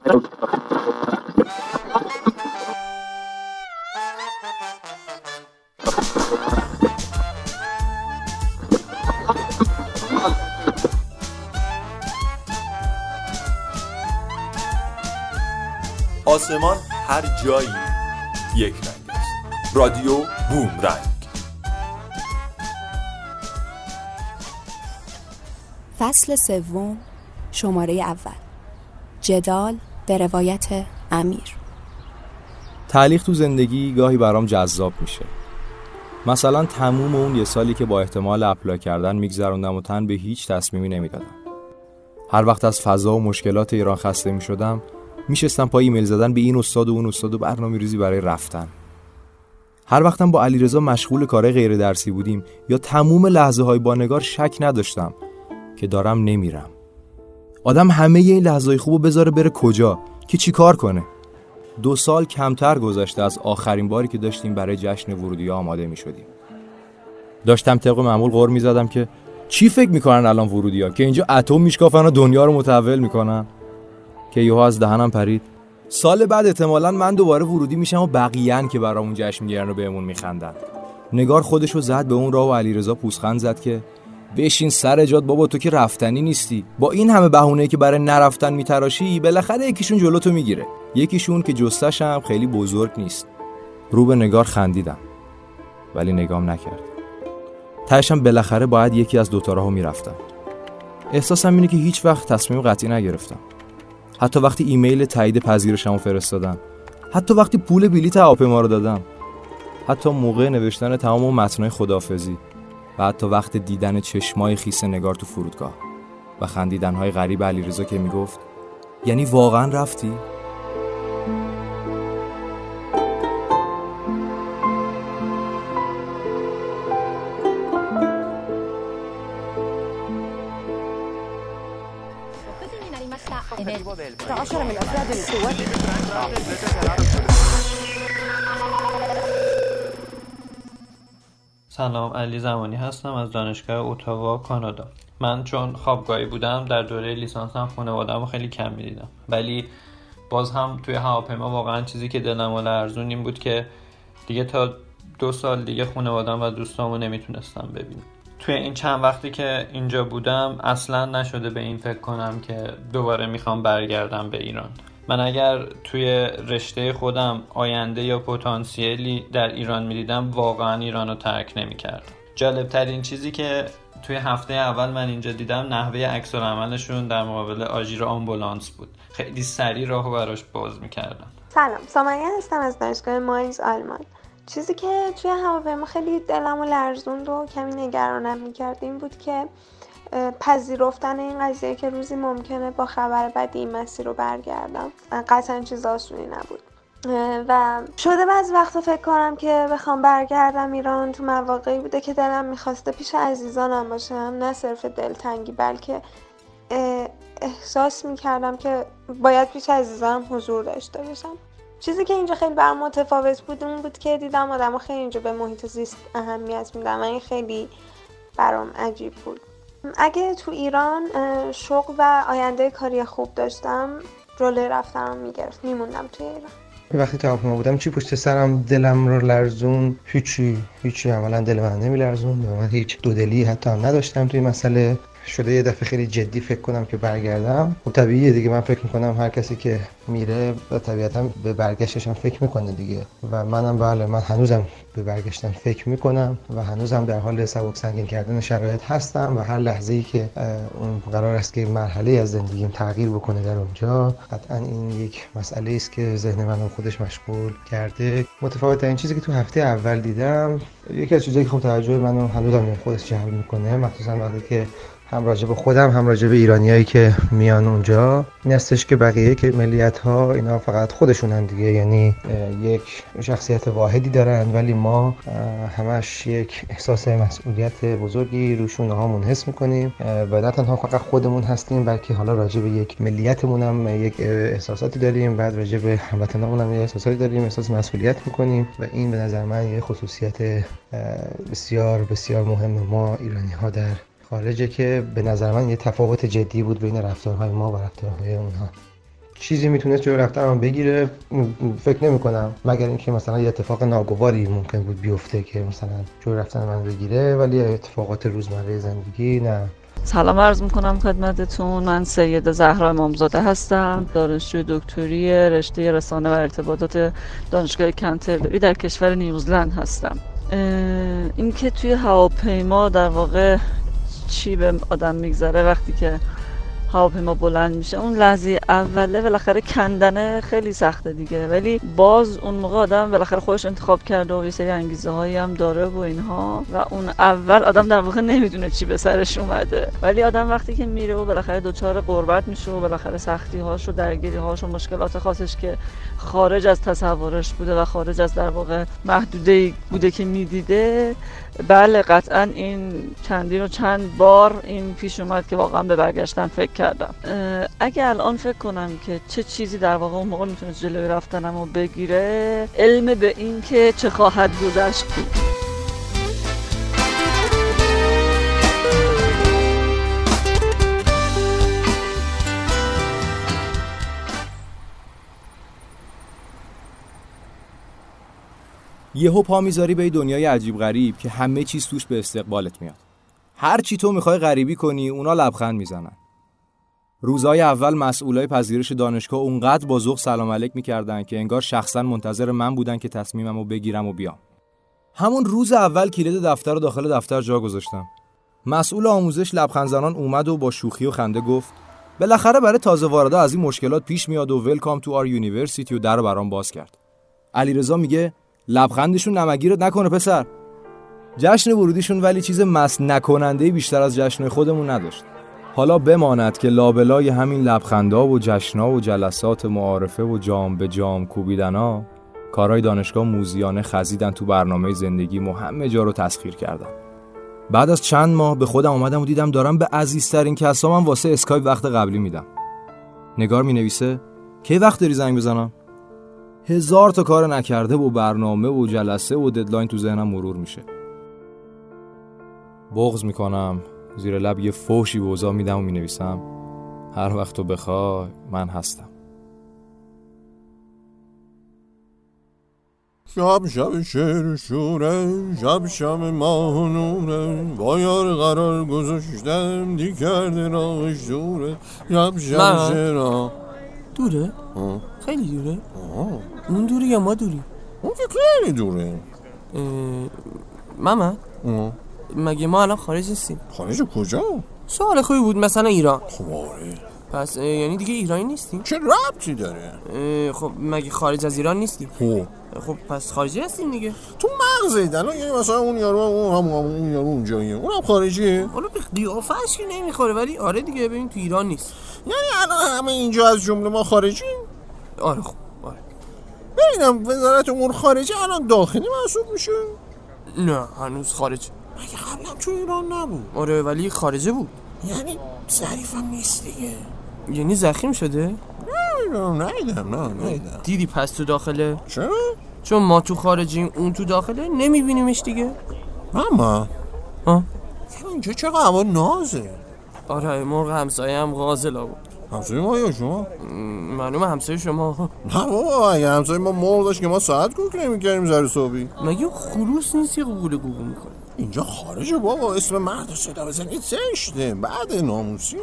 آسمان هر جایی یک رنگ است. رادیو بوم رنگ. فصل سوم شماره اول. جدال به روایت امیر. تعلیق تو زندگی گاهی برام جذاب میشه. مثلا تموم اون یه سالی که با احتمال اپلای کردن میگذروندم و تن به هیچ تصمیمی نمی‌دادم. هر وقت از فضا و مشکلات ایران خسته می‌شدم میشستم پای ایمیل زدن به این استاد و اون استاد و برنامه ریزی برای رفتن. هر وقتم با علیرضا مشغول کار غیر درسی بودیم یا تموم لحظه های با نگار شک نداشتم که دارم نمیرم. آدم همه این لحظه خوبو بذاره بره کجا؟ که چی کار کنه؟ دو سال کمتر گذشته از آخرین باری که داشتیم برای جشن ورودی آماده می شدیم داشتم طبق معمول غور می زدم که چی فکر می‌کنن الان ورودی ها که اینجا اتم میشکافن و دنیا رو متحول می‌کنن؟ که یهو از دهنم پرید. سال بعد احتمالا من دوباره ورودی میشم و بقیه‌ن که برامون جشن می‌گیرن و بهمون میخندن. نگار خودشو زد به اون راه و علیرضا پوسخند زد که بشین سر جات بابا تو که رفتنی نیستی. با این همه بهونه که برای نرفتن میتراشی بالاخره یکیشون جلوتو می‌گیره. یکیشون که جستش هم خیلی بزرگ نیست. رو به نگار خندیدم ولی نگام نکرد. تهشم بالاخره باید یکی از دوتا راهو می‌رفتم. احساسم اینه که هیچ وقت تصمیم قطعی نگرفتم. حتی وقتی ایمیل تایید پذیرشمو فرستادم. حتی وقتی پول بلیت هواپیما رو دادم. حتی موقع نوشتن تمام متنای خدافزی و حتی وقت دیدن چشمای خیس نگار تو فرودگاه و خندیدنهای غریب علیرضا که می‌گفت یعنی واقعا رفتی؟ سلام علی زمانی هستم از دانشگاه اوتاوا کانادا. من چون خوابگاهی بودم در دوره لیسانسم خانواده‌مو خیلی کم می‌دیدم. ولی باز هم توی هواپیما واقعا چیزی که دلم لرزون این بود که دیگه تا دو سال دیگه خانوادم و دوستامو نمی‌تونستم ببینم. توی این چند وقتی که اینجا بودم اصلا نشده به این فکر کنم که دوباره می‌خوام برگردم به ایران. من اگر توی رشته خودم آینده یا پتانسیلی در ایران می‌دیدم واقعا ایران رو ترک نمی‌کردم. جالب ترین چیزی که توی هفته اول من اینجا دیدم نحوه عکس عملشون در مقابل آژیر آمبولانس بود. خیلی سریع راهو براش باز می‌کردم. سلام سامایه هستم از دانشگاه ماینز آلمان. چیزی که توی هواپیما خیلی دلمو لرزوند و کمی نگرانم می‌کرد این بود که پذیرفتن این قضیه که روزی ممکنه با خبر بدی این مسیر رو برگردم. قطعا چیز آسونی نبود. و شده بعضی وقتا فکر کنم که بخوام برگردم ایران تو مواقعی بوده که دلم می‌خواسته پیش عزیزانم باشم. نه صرف دلتنگی بلکه احساس می‌کردم که باید پیش عزیزانم حضور داشته باشم. چیزی که اینجا خیلی برام متفاوت بود اون بود که دیدم آدم خیلی اینجا به محیط زیست اهمیت میدم این خیلی برام عجیب بود. اگه تو ایران شغل و آینده کاری خوب داشتم جلوی رفتنم می‌گرفت میموندم توی ایران. وقتی تو هواپیما بودم چی پشت سرم دلم رو لرزون؟ هیچی هیچی عملا دل من نمیلرزون من هیچ دودلی حتی هم نداشتم توی مسئله شده یه دفعه خیلی جدی فکر کنم که برگردم. خب طبیعیه دیگه من فکر می‌کنم هر کسی که میره و طبیعتا به برگشتش هم فکر می‌کنه دیگه. و منم بله من هنوزم به برگشتن فکر می‌کنم و هنوزم در حال سبک سنگین کردن شرایط هستم و هر لحظه ای که اون قرار است که مرحله از زندگیم تغییر بکنه در اونجا قطعا این یک مسئله است که ذهن منو خودش مشغول کرده. متفاوت این چیزی که تو هفته اول دیدم یکی از چیزایی که خب توجه منو هنوزم خودش جلب می‌کنه مخصوصا وقتی که هم راجع به خودم هم راجع به ایرانیایی که میان اونجا. این هستش که بقیه که ملیت ها اینا فقط خودشونن دیگه. یعنی یک شخصیت واحدی دارن ولی ما همش یک احساس مسئولیت بزرگی روشون هامون حس می‌کنیم. و نه تنها فقط خودمون هستیم بلکه حالا راجع به یک ملیتمون هم یک احساساتی داریم. بعد راجع به هموطنامون هم یک احساساتی داریم احساس مسئولیت می‌کنیم. و این به نظر من یه خصوصیت بسیار بسیار مهم ما ایرانی ها در خارجه که به نظر من یه تفاوت جدی بود بین رفتارهای ما و رفتارهای اونها. چیزی می‌تونست جلو رفتنم بگیره فکر نمی کنم مگر اینکه مثلا یه اتفاق ناگواری ممکن بود بیفته که مثلا جلو رفتن من بگیره ولی اتفاقات روزمره زندگی نه. سلام عرض می‌کنم خدمتتون. من سید زهرا امامزاده هستم. دانشجوی دکتری رشته رسانه و ارتباطات دانشگاه کنتربری در کشور نیوزلند هستم. اینکه توی هواپیما در واقع چی به آدم میگذره وقتی که هواپیما بلند میشه. اون لحظه اوله بالاخره کندنه خیلی سخته دیگه. ولی باز اون موقع آدم بالاخره خودش انتخاب کرده و یه سری انگیزه هایی هم داره و اینها. و اون اول آدم در واقع نمی‌دونه چی به سرش اومده. ولی آدم وقتی که میره و بالاخره دچار قربت میشه و بالاخره سختی هاش و درگیری هاش و مشکلات خاصش که خارج از تصورش بوده و خارج از در واقع محدوده بوده که می‌دیده بله قطعا این چندین و چند بار این پیش اومد که واقعا به برگشتن فکر کردم. اگه الان فکر کنم که چه چیزی در واقع اون موقع می‌تونه جلوی رفتنم رو بگیره علم به این که چه خواهد گذشت بود. یهو پا می‌ذاری به دنیای عجیب غریب که همه چیز توش به استقبالت میاد. هر چی تو می‌خوای غریبی کنی اونا لبخند می‌زنن. روزای اول مسئولای پذیرش دانشگاه اونقدر با ذوق سلام علیک می‌کردن که انگار شخصا منتظر من بودن که تصمیمم رو بگیرم و بیام. همون روز اول کلید دفتر رو داخل دفتر جا گذاشتم. مسئول آموزش لبخند زنان اومد و با شوخی و خنده گفت بالاخره برای تازه واردا از این مشکلات پیش میاد و welcome to our university و در برام باز کرد. علیرضا میگه لبخندشون نمگیرت نکنه پسر. جشن ورودیشون ولی چیز مس نکننده بیشتر از جشن خودمون نداشت. حالا بماند که لابلای همین لبخندا و جشنا و جلسات معارفه و جام به جام کوبیدنا کارهای دانشگاه موزیانه خزیدن تو برنامه زندگی و همه جا رو تسخیر کردم بعد از چند ماه به خودم اومدم و دیدم دارم به عزیزترین کسامم واسه اسکایپ وقت قبلی میدم. نگار می نویسه کی وقت داری زنگ بزنم؟ هزار تا کار نکرده و برنامه و جلسه و ددلاین تو ذهنم مرور میشه. بغض می‌کنم. زیر لب یه فوشی به اوضاع میدم و می‌نویسم. هر وقت تو بخوای من هستم. شب شب شعر شوره شب شب ماه نوره. با یار قرار گذاشتم دی کرده راهش دوره شب شب شعر. دوره؟ خیلی دوره؟ اون دوری یا ما دوری؟ اون که خیلی دوره. ماما؟ مگه ما الان خارج نیستیم خارج کجا؟ سوال خوبی بود مثلا ایران. خب آره. پس یعنی دیگه ایرانی نیستیم؟ چه ربطی داره؟ خب مگه خارج از ایران نیستیم؟ خب. خب پس خارجی هستیم دیگه. تو مغزه الان یعنی مثلا اون یارو اون هم اون یارو اونجاییه. اونم خارجیه. حالا به قیافش که نمی‌خوره ولی آره دیگه ببین تو ایران نیست. یعنی الان همه اینجا از جمله ما خارجی آره خب آره. ببینم وزارت امور خارجه الان داخلی محسوب میشه؟ نه هنوز خارج مگه قبلا تو ایران نبود. آره ولی خارجه بود. یعنی ظریفم نیست دیگه. یعنی زخیم شده؟ نمی‌دونم نیدم نه نیدم. دیدی پس تو داخله؟ چرا؟ چون ما تو خارجیم اون تو داخله نمیبینیمش دیگه. ماما ها اینجا چه هوا نازه؟ آره مرغ همسایه هم غازلا بود. همسایه ما یا شما؟ معلومه همسایه شما. نه بابا اگه همسایه ما مرغ داشت که ما ساعت کوک نمی‌کردیم زر صبحی. مگه خروس نیست یه قوله گوگو می‌کنه؟ اینجا خارجه بابا اسم مرد صدا بزنید زشته بعد ناموسی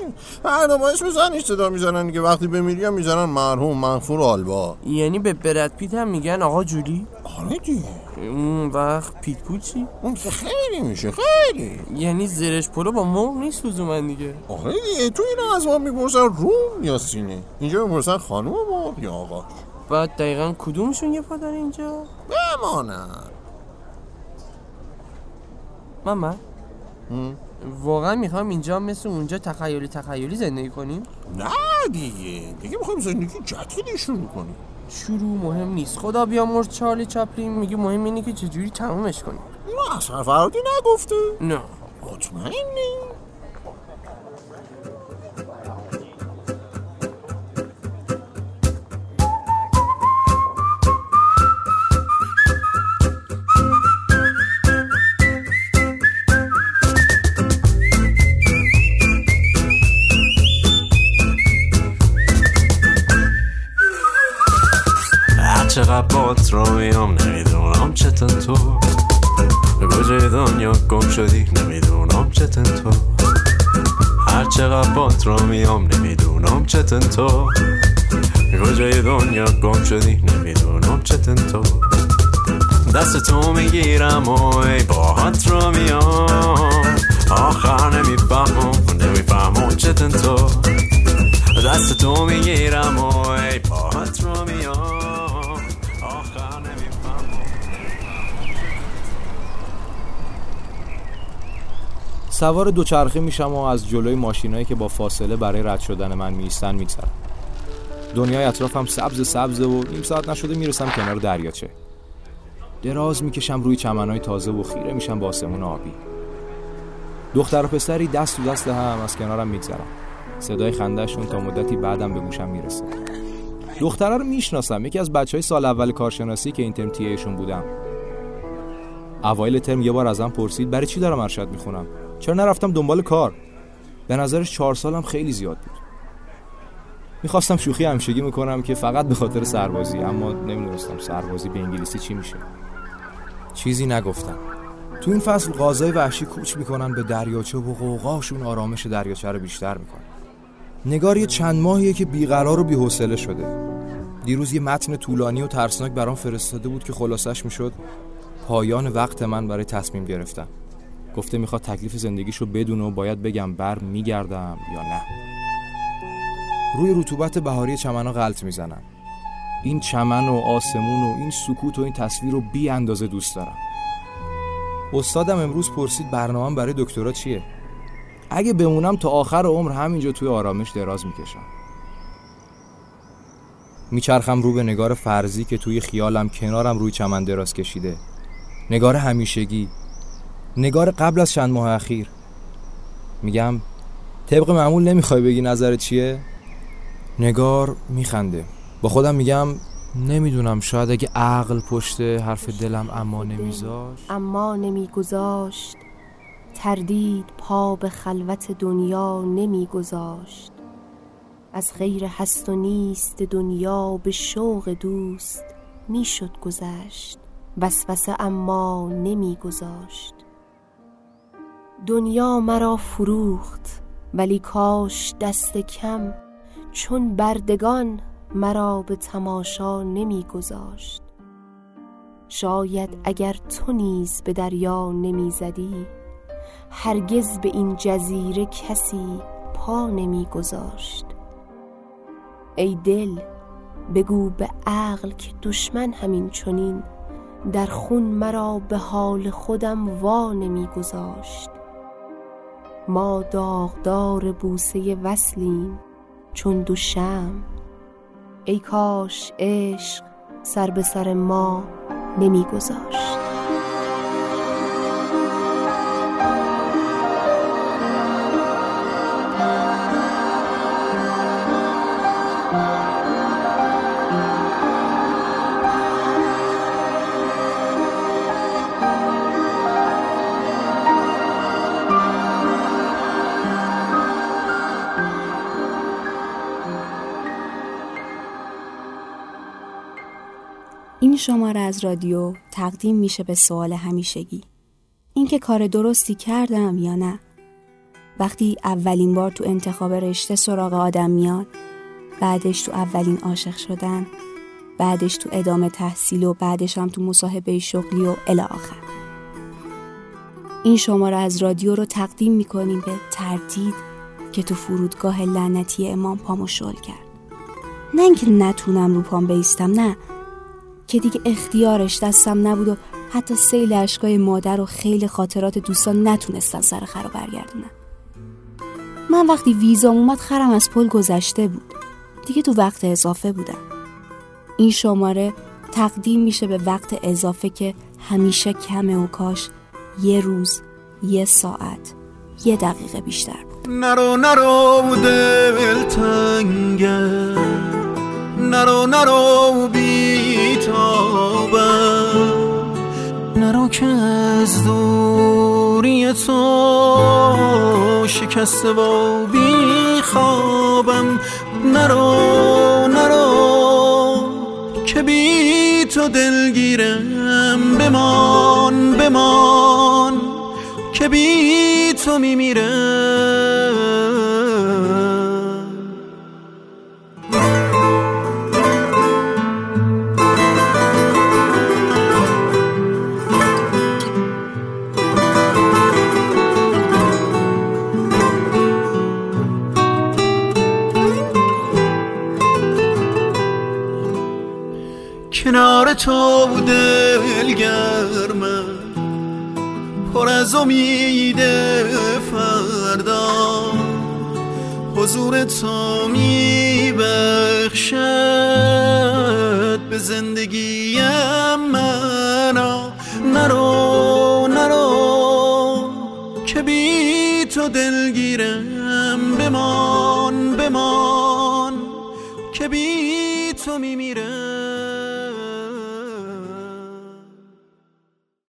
بعد با اسم زنش صدا می‌زنن که وقتی بمیری هم می‌زنن مرحوم مغفور آلبا. یعنی به برد پیت هم میگن آقا جولی؟ آره دیگه. اون وقت پیت پوت چی؟ اون که خیلی میشه خیلی. یعنی زرش پلو با مرغ نیست لزوما دیگه. آره دیگه. تو اینا از ما می‌پرسن روم یا سینه؟ اینجا می‌پرسن خانوم مرغ یا آقا. بعد دقیقا کدومشون یه پا داره اینجا؟ بمانن. ماما واقعا می‌خوام اینجا مثل اونجا تخیلی تخیلی زندگی کنیم؟ نه دیگه. دیگه می‌خوایم زندگی جدیدی شروع کنیم. شروع مهم نیست. خدا بیامرز چارلی چاپلین میگه مهم اینه که چجوری تمومش کنیم. اینو اصلا فرادی نگفته. نه. مطمئنی؟ میام نمی‌دونم چتن تو کجای دنیا گم شدی نمی‌دونم چتن تو هر چقدر بات را میام نمی‌دونم چتن تو کجای دنیا گم شدی نمی‌دونم چتن تو دست تو می‌گیرم و ای باهات را میام آخر نمی‌فهمم نمی‌فهمم چتن تو دست تو می‌گیرم و ای باهات را سوار دوچرخه میشم و از جلوی ماشینایی که با فاصله برای رد شدن من میستن میگذرم. دنیای اطرافم سبز سبزه و نیم ساعت نشده می‌رسم کنار دریاچه. دراز می‌کشم روی چمنهای تازه و خیره میشم با آسمون آبی. دختر و پسری دست تو دست هم از کنارم میگذرم صدای خندهشون تا مدتی بعدم به گوشم می‌رسه. دخترها رو می‌شناسم. یکی از بچه های سال اول کارشناسی که این ترم تیهشون بودم. اوایل ترم یه بار ازم پرسید برای چی دارم ارشد می‌خونم؟ چرا نرفتم دنبال کار؟ به نظرش چهار سالم خیلی زیاد بود. می‌خواستم شوخی همیشگی می‌کنم که فقط به خاطر سربازی اما نمی‌دونستم سربازی به انگلیسی چی میشه. چیزی نگفتم. تو این فصل غازای وحشی کوچ می‌کنن به دریاچه و قوقاشون آرامش دریاچه رو بیشتر می‌کنن. نگار یه چند ماهیه که بیقرار و بی‌حوصله شده. دیروز یه متن طولانی و ترسناک برام فرستاده بود که خلاصش می‌شد. پایان وقت من برای تصمیم گرفتم. گفته می‌خواد تکلیف زندگیشو بدونه و باید بگم بر میگردم یا نه. روی رطوبت بهاری چمنها غلط می‌زنم. این چمن و آسمون و این سکوت و این تصویر رو بی اندازه دوست دارم. استادم امروز پرسید برنامه برای دکترا چیه؟ اگه بمونم تا آخر عمر همینجا توی آرامش دراز می‌کشم. میچرخم رو به نگار فرضی که توی خیالم کنارم روی چمن دراز کشیده. نگار همیشگی. نگار قبل از چند ماه اخیر. میگم طبق معمول نمی‌خوای بگی نظرت چیه؟ نگار میخنده. با خودم میگم نمی‌دونم شاید اگه عقل پشت حرف دلم اما نمیذاشت. اما نمیگذاشت. تردید پا به خلوت دنیا نمیگذاشت. از غیر هست و نیست دنیا به شوق دوست می‌شد گذشت. وسوسه اما نمیگذاشت. دنیا مرا فروخت ولی کاش دست کم. چون بردگان مرا به تماشا نمیگذاشت. شاید اگر تو نیز به دریا نمی‌زدی هرگز به این جزیره کسی پا نمیگذاشت. ای دل بگو به عقل که دشمن همین چنین. در خون مرا به حال خودم وا نمیگذاشت ما داغدار بوسه وصلیم چون دو شمع. ای کاش عشق سر به سر ما نمیگذاشت این شماره از رادیو تقدیم میشه به سوال همیشگی. اینکه کار درستی کردم یا نه. وقتی اولین بار تو انتخاب رشته سراغ آدم میاد بعدش تو اولین عاشق شدن بعدش تو ادامه تحصیل و بعدش هم تو مصاحبه شغلی و الی آخر. این شماره از رادیو رو تقدیم می‌کنیم به تردید که تو فرودگاه لعنتی امام پامو شل کرد. نه اینکه نتونم رو پام بیستم نه. که دیگه اختیارش دستم نبود و حتی سیل اشکای مادر و خیلی خاطرات دوستان نتونستن سر خرا برگردونن. من وقتی ویزام اومد خرم از پل گذشته بود. دیگه تو وقت اضافه بودم. این شماره تقدیم میشه به وقت اضافه که همیشه کمه و کاش یه روز یه ساعت یه دقیقه بیشتر بود. نرو نرو دل تنگه نرو نرو بیتابم نرو که از دوری تو شکسته و بیخوابم. نرو نرو که بی تو دلگیرم. بمان بمان که بی تو میمیرم. تو دلگرمم پر از امید فردا حضور تو میبخشد. به زندگیم منو نرو نرو که بی تو دلگیرم. بمان بمان. که بی تو میمیرم.